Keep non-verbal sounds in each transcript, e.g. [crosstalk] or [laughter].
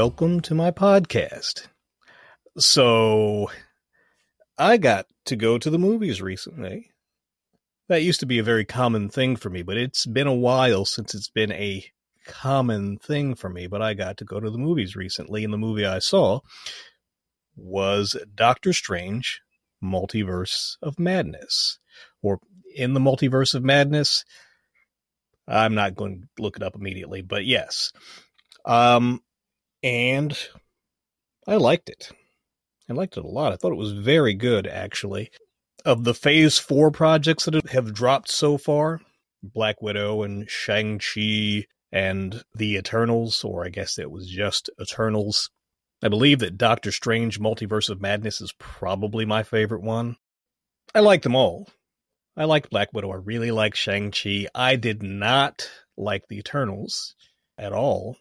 welcome to my podcast. So, I got to go to the movies recently. That used to be a very common thing for me, but it's been a while since it's been a common thing for me. But I got to go to the movies recently, and the movie I saw was Doctor Strange Multiverse of Madness. Or in the Multiverse of Madness. I'm not going to look it up immediately, but yes. Um, and I liked it. I liked it a lot. I thought it was very good, actually. Of the Phase 4 projects that have dropped so far, Black Widow and Shang-Chi and The Eternals, or I guess it was just Eternals. I believe that Doctor Strange Multiverse of Madness is probably my favorite one. I like them all. I like Black Widow. I really like Shang-Chi. I did not like The Eternals at all,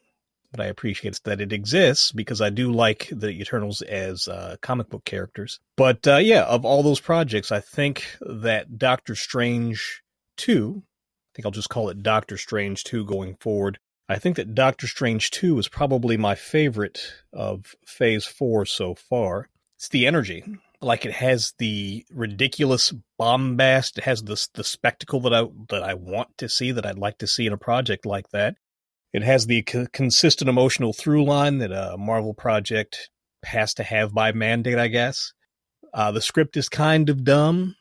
but I appreciate that it exists because I do like the Eternals as uh, comic book characters. But uh, yeah, of all those projects, I think that Doctor Strange 2, I think I'll just call it Doctor Strange 2 going forward. I think that Doctor Strange 2 is probably my favorite of Phase 4 so far. It's the energy like it has the ridiculous bombast it has the the spectacle that I that I want to see that I'd like to see in a project like that it has the c- consistent emotional through line that a Marvel project has to have by mandate I guess. Uh, the script is kind of dumb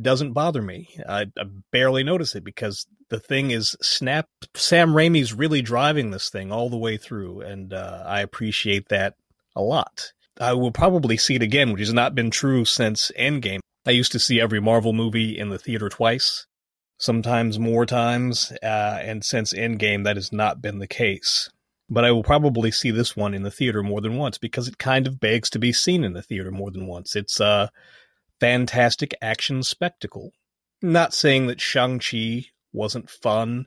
doesn't bother me. I, I barely notice it because the thing is snap Sam Raimi's really driving this thing all the way through and uh, I appreciate that a lot. I will probably see it again, which has not been true since Endgame. I used to see every Marvel movie in the theater twice, sometimes more times, uh, and since Endgame, that has not been the case. But I will probably see this one in the theater more than once because it kind of begs to be seen in the theater more than once. It's a fantastic action spectacle. Not saying that Shang-Chi wasn't fun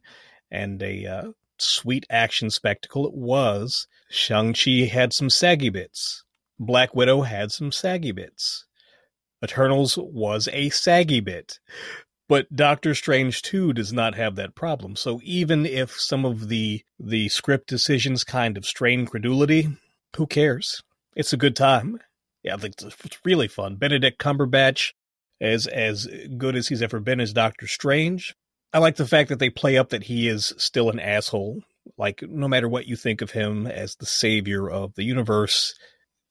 and a uh, sweet action spectacle. It was. Shang-Chi had some saggy bits. Black Widow had some saggy bits. Eternals was a saggy bit. But Doctor Strange 2 does not have that problem. So even if some of the the script decisions kind of strain credulity, who cares? It's a good time. Yeah, I think it's really fun. Benedict Cumberbatch as as good as he's ever been as Doctor Strange. I like the fact that they play up that he is still an asshole. Like no matter what you think of him as the savior of the universe,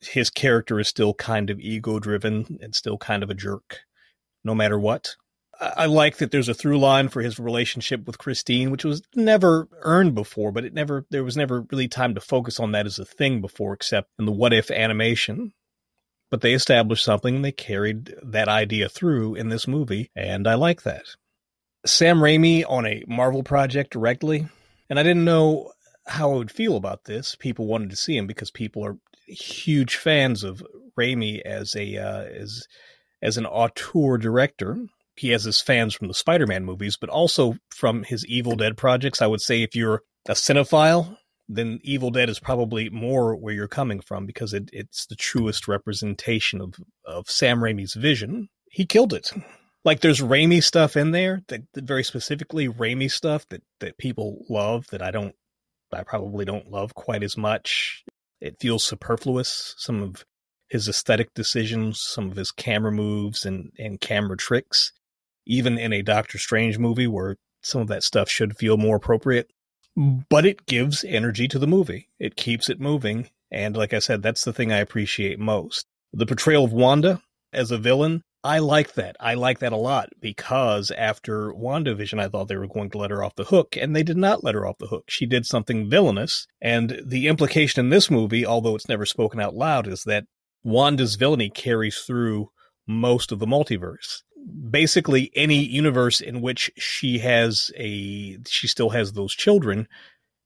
his character is still kind of ego driven and still kind of a jerk, no matter what. I like that there's a through line for his relationship with Christine, which was never earned before, but it never there was never really time to focus on that as a thing before, except in the what if animation. But they established something and they carried that idea through in this movie, and I like that. Sam Raimi on a Marvel project directly, and I didn't know how I would feel about this. People wanted to see him because people are huge fans of Raimi as a uh, as as an auteur director. He has his fans from the Spider-Man movies, but also from his Evil Dead projects. I would say if you're a cinephile, then Evil Dead is probably more where you're coming from because it, it's the truest representation of of Sam Raimi's vision. He killed it. Like there's Raimi stuff in there that, that very specifically Raimi stuff that that people love that I don't I probably don't love quite as much. It feels superfluous. Some of his aesthetic decisions, some of his camera moves and, and camera tricks, even in a Doctor Strange movie where some of that stuff should feel more appropriate. But it gives energy to the movie. It keeps it moving. And like I said, that's the thing I appreciate most. The portrayal of Wanda as a villain I like that. I like that a lot because after WandaVision, I thought they were going to let her off the hook, and they did not let her off the hook. She did something villainous. And the implication in this movie, although it's never spoken out loud, is that Wanda's villainy carries through most of the multiverse. Basically, any universe in which she has a, she still has those children,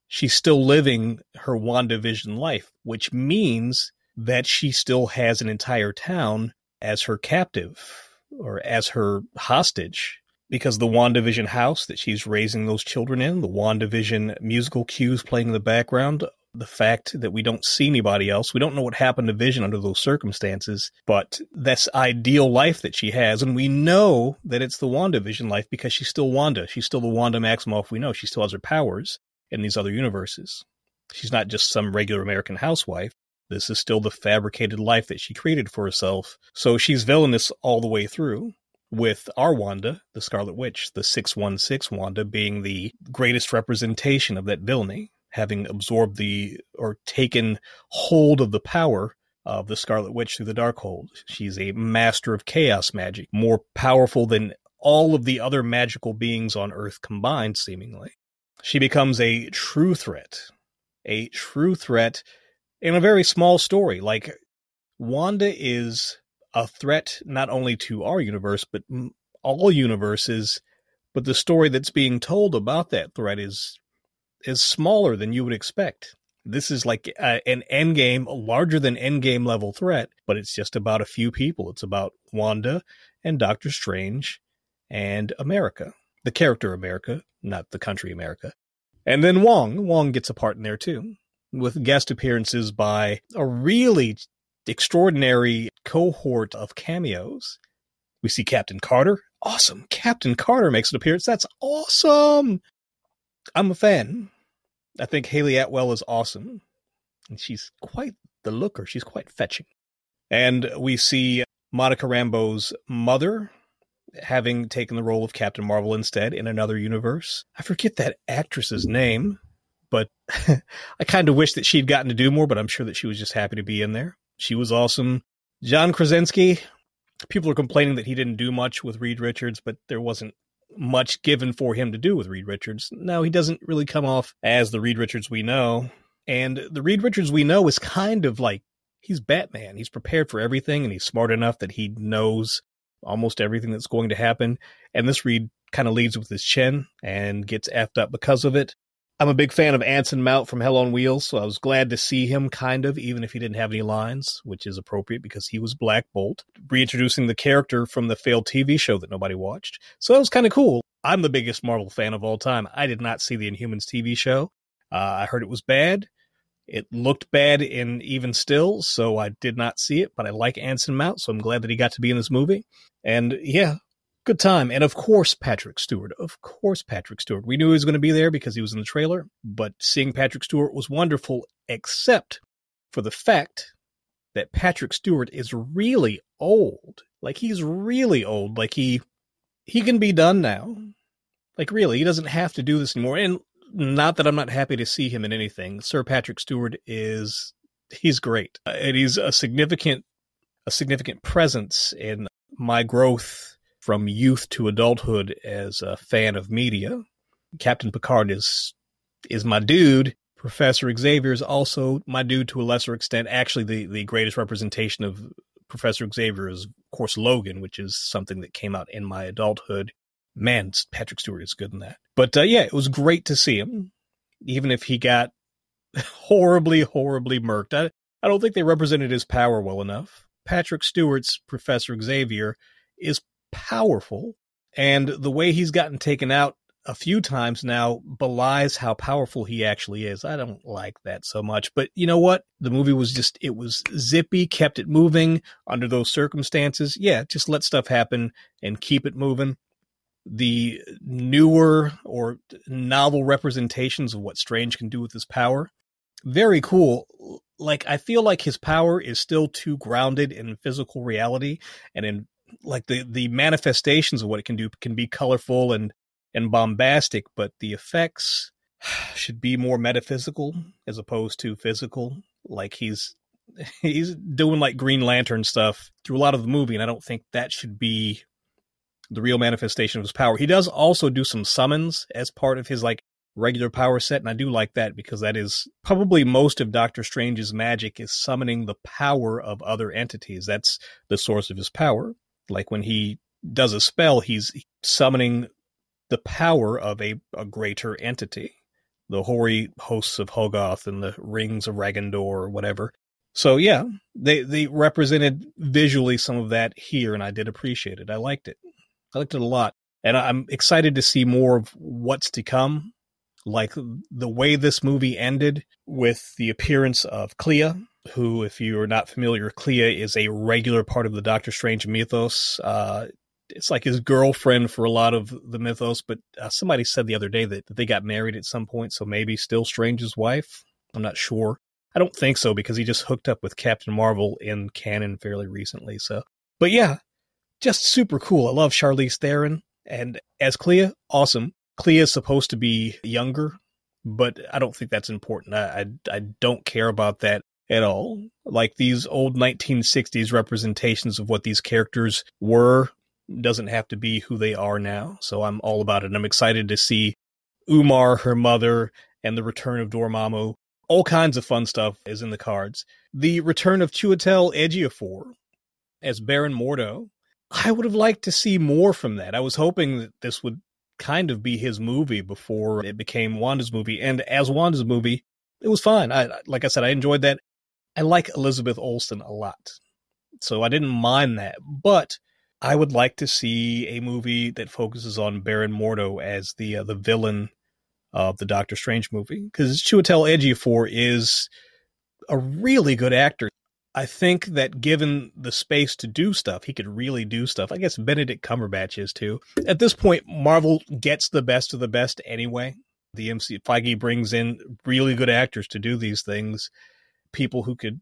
she's still living her WandaVision life, which means that she still has an entire town as her captive or as her hostage. Because the WandaVision house that she's raising those children in, the WandaVision musical cues playing in the background, the fact that we don't see anybody else, we don't know what happened to Vision under those circumstances, but that's ideal life that she has. And we know that it's the WandaVision life because she's still Wanda. She's still the Wanda Maximoff we know. She still has her powers in these other universes. She's not just some regular American housewife. This is still the fabricated life that she created for herself. So she's villainous all the way through, with our Wanda, the Scarlet Witch, the 616 Wanda, being the greatest representation of that villainy, having absorbed the or taken hold of the power of the Scarlet Witch through the Darkhold. She's a master of chaos magic, more powerful than all of the other magical beings on Earth combined, seemingly. She becomes a true threat, a true threat in a very small story. Like, Wanda is a threat not only to our universe, but all universes. But the story that's being told about that threat is is smaller than you would expect. This is like a, an endgame, larger than endgame level threat, but it's just about a few people. It's about Wanda and Doctor Strange and America, the character America, not the country America. And then Wong, Wong gets a part in there too, with guest appearances by a really extraordinary cohort of cameos. We see Captain Carter. Awesome. Captain Carter makes an appearance. That's awesome. I'm a fan. I think Hayley Atwell is awesome. And she's quite the looker. She's quite fetching. And we see Monica Rambeau's mother having taken the role of Captain Marvel instead in another universe. I forget that actress's name, but [laughs] I kind of wish that she'd gotten to do more, but I'm sure that she was just happy to be in there. She was awesome. John Krasinski, people are complaining that he didn't do much with Reed Richards, but there wasn't much given for him to do with Reed Richards. No, he doesn't really come off as the Reed Richards we know. And the Reed Richards we know is kind of like he's Batman. He's prepared for everything and he's smart enough that he knows almost everything that's going to happen. And this Reed kind of leads with his chin and gets effed up because of it. I'm a big fan of Anson Mount from Hell on Wheels, so I was glad to see him kind of, even if he didn't have any lines, which is appropriate because he was Black Bolt, reintroducing the character from the failed TV show that nobody watched. So that was kind of cool. I'm the biggest Marvel fan of all time. I did not see the Inhumans TV show. Uh, I heard it was bad. It looked bad in even still, so I did not see it, but I like Anson Mount, so I'm glad that he got to be in this movie. And yeah, good time. And of course, Patrick Stewart. Of course, Patrick Stewart. We knew he was going to be there because he was in the trailer, but seeing Patrick Stewart was wonderful, except for the fact that Patrick Stewart is really old. Like he's really old. Like he he can be done now. Like really, he doesn't have to do this anymore. And not that I'm not happy to see him in anything. Sir Patrick Stewart is he's great. And he's a significant a significant presence in my growth from youth to adulthood as a fan of media. Captain Picard is is my dude. Professor Xavier is also my dude to a lesser extent. Actually, the, the greatest representation of Professor Xavier is, of course, Logan, which is something that came out in my adulthood. Man, Patrick Stewart is good in that. But uh, yeah, it was great to see him, even if he got [laughs] horribly, horribly murked. I, I don't think they represented his power well enough. Patrick Stewart's Professor Xavier is powerful. And the way he's gotten taken out a few times now belies how powerful he actually is. I don't like that so much. But you know what? The movie was just, it was zippy, kept it moving under those circumstances. Yeah, just let stuff happen and keep it moving. The newer or novel representations of what Strange can do with his power, very cool. Like, I feel like his power is still too grounded in physical reality and in like the the manifestations of what it can do can be colorful and and bombastic, but the effects [sighs] should be more metaphysical as opposed to physical. Like he's [laughs] he's doing like Green Lantern stuff through a lot of the movie, and I don't think that should be the real manifestation of his power. He does also do some summons as part of his like regular power set, and I do like that because that is probably most of Doctor Strange's magic is summoning the power of other entities. That's the source of his power. Like when he does a spell, he's summoning the power of a, a greater entity, the hoary hosts of Hoggoth and the rings of Ragandor or whatever. So yeah, they they represented visually some of that here, and I did appreciate it. I liked it. I liked it a lot, and I'm excited to see more of what's to come. Like the way this movie ended with the appearance of Clea, who, if you are not familiar, Clea is a regular part of the Doctor Strange mythos. Uh, it's like his girlfriend for a lot of the mythos, but uh, somebody said the other day that, that they got married at some point, so maybe still Strange's wife. I'm not sure. I don't think so because he just hooked up with Captain Marvel in canon fairly recently. So, but yeah, just super cool. I love Charlize Theron and as Clea, awesome. Clea is supposed to be younger, but I don't think that's important. I, I, I don't care about that at all. Like these old 1960s representations of what these characters were doesn't have to be who they are now. So I'm all about it. I'm excited to see Umar, her mother, and the return of Dormammu. All kinds of fun stuff is in the cards. The return of Chiwetel Ejiofor as Baron Mordo. I would have liked to see more from that. I was hoping that this would kind of be his movie before it became Wanda's movie. And as Wanda's movie, it was fine. I like I said, I enjoyed that. I like Elizabeth Olsen a lot. So I didn't mind that. But I would like to see a movie that focuses on Baron Mordo as the uh, the villain of the Doctor Strange movie because Chiwetel Ejiofor is a really good actor. I think that given the space to do stuff, he could really do stuff. I guess Benedict Cumberbatch is too. At this point, Marvel gets the best of the best anyway. The MC Feige brings in really good actors to do these things, people who could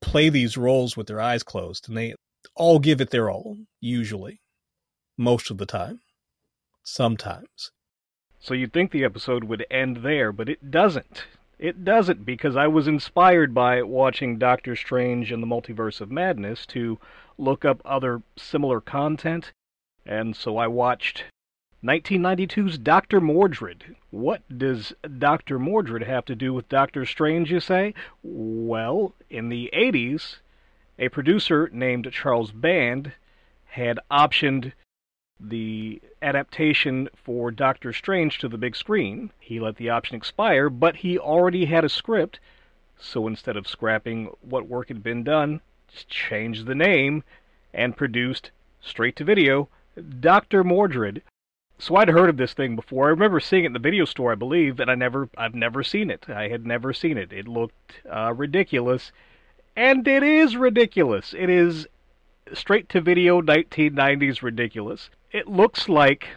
play these roles with their eyes closed, and they all give it their all, usually. Most of the time. Sometimes. So you'd think the episode would end there, but it doesn't. It doesn't because I was inspired by watching Doctor Strange and the Multiverse of Madness to look up other similar content, and so I watched 1992's Dr. Mordrid. What does Dr. Mordrid have to do with Doctor Strange, you say? Well, in the 80s, a producer named Charles Band had optioned the adaptation for Doctor Strange to the big screen. He let the option expire, but he already had a script, so instead of scrapping what work had been done, just changed the name and produced straight to video Dr. Mordrid. So I'd heard of this thing before. I remember seeing it in the video store, I believe, and I never I've never seen it. I had never seen it. It looked uh, ridiculous. And it is ridiculous. It is straight to video 1990s ridiculous it looks like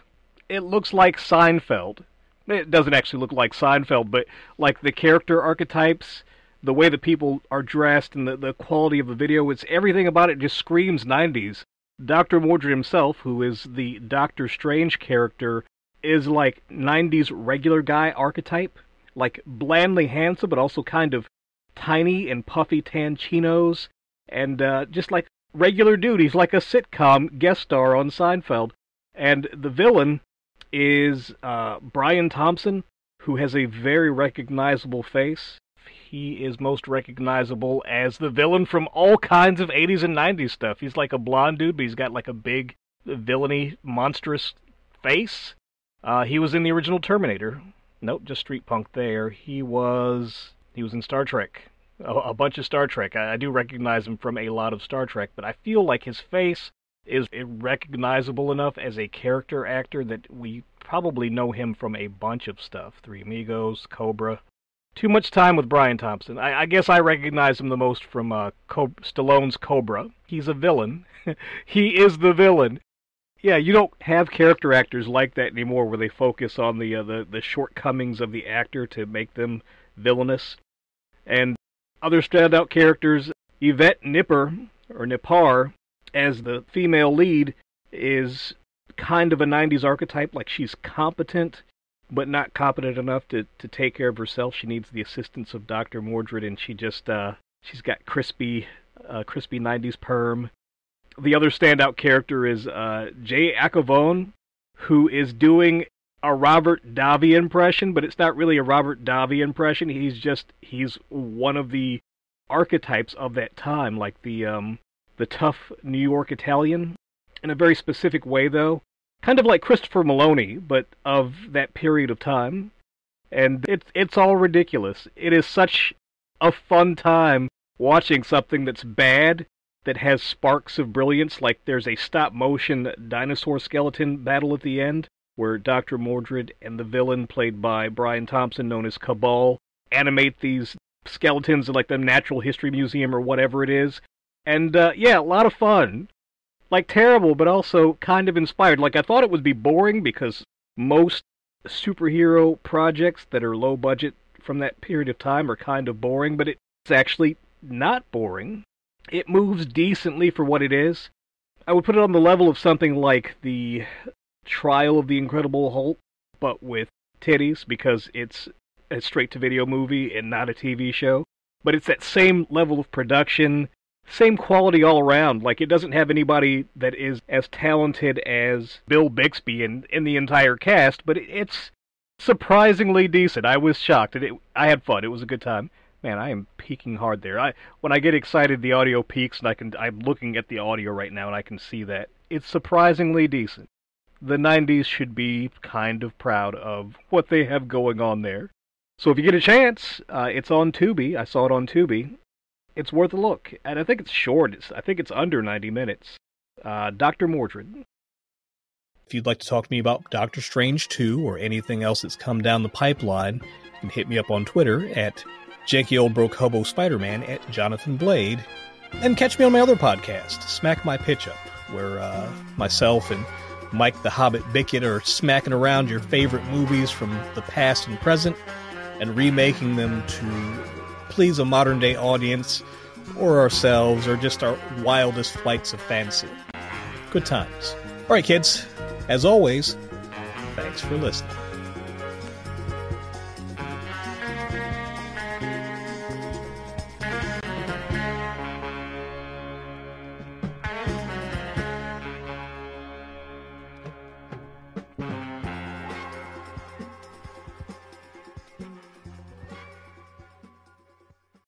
it looks like Seinfeld. It doesn't actually look like Seinfeld, but like the character archetypes, the way the people are dressed, and the, the quality of the video, it's everything about it just screams 90s. Dr. Mordrid himself, who is the Doctor Strange character, is like 90s regular guy archetype. Like blandly handsome, but also kind of tiny and puffy tan chinos, and uh, just like regular dude. He's like a sitcom guest star on Seinfeld. And the villain is uh, Brian Thompson, who has a very recognizable face. He is most recognizable as the villain from all kinds of 80s and 90s stuff. He's like a blonde dude, but he's got like a big, villainy, monstrous face. Uh, he was in the original Terminator. Nope, just Street Punk there. He was he was in Star Trek. A, a bunch of Star Trek. I, I do recognize him from a lot of Star Trek, but I feel like his face is recognizable enough as a character actor that we probably know him from a bunch of stuff. Three Amigos, Cobra. Too much time with Brian Thompson. I, I guess I recognize him the most from uh, Co- Stallone's Cobra. He's a villain. [laughs] he is the villain. Yeah, you don't have character actors like that anymore, where they focus on the uh, the the shortcomings of the actor to make them villainous. And other standout characters, Yvette Nipper or Nipar as the female lead is kind of a 90s archetype like she's competent but not competent enough to, to take care of herself. She needs the assistance of dr Mordrid, and she just uh she's got crispy uh crispy 90s perm. The other standout character is uh jay Acovone who is doing a robert davi impression but it's not really a robert davi impression. He's just he's one of the archetypes of that time like the um the tough New York Italian. In a very specific way, though. Kind of like Christopher Meloni, but of that period of time. And it's it's all ridiculous. It is such a fun time watching something that's bad that has sparks of brilliance, like there's a stop motion dinosaur skeleton battle at the end, where Dr. Mordrid and the villain, played by Brian Thompson, known as Kabal, animate these skeletons in like the Natural History Museum or whatever it is, and uh, yeah, a lot of fun. Like terrible, but also kind of inspired. Like I thought it would be boring because most superhero projects that are low budget from that period of time are kind of boring, but it's actually not boring. It moves decently for what it is. I would put it on the level of something like the Trial of the Incredible Hulk, but with titties, because it's a straight to video movie and not a TV show. But it's that same level of production, same quality all around. Like it doesn't have anybody that is as talented as Bill Bixby in in the entire cast, but it, it's surprisingly decent. I was shocked, and it, I had fun. It was a good time. Man, I am peaking hard there. I when I get excited, the audio peaks, and I can. I'm looking at the audio right now, and I can see that it's surprisingly decent. The '90s should be kind of proud of what they have going on there. So if you get a chance, uh, it's on Tubi. I saw it on Tubi. It's worth a look, and I think it's short. It's, I think it's under 90 minutes. Uh, Doctor Mordrid. If you'd like to talk to me about Doctor Strange 2 or anything else that's come down the pipeline, you can hit me up on Twitter at Janky Old Broke Hobo Spider Man at Jonathan Blade, and catch me on my other podcast, Smack My Pitch Up, where uh, myself and Mike the Hobbit Bickett are smacking around your favorite movies from the past and present and remaking them to please a modern day audience or ourselves or just our wildest flights of fancy. Good times. All right, kids, as always, thanks for listening.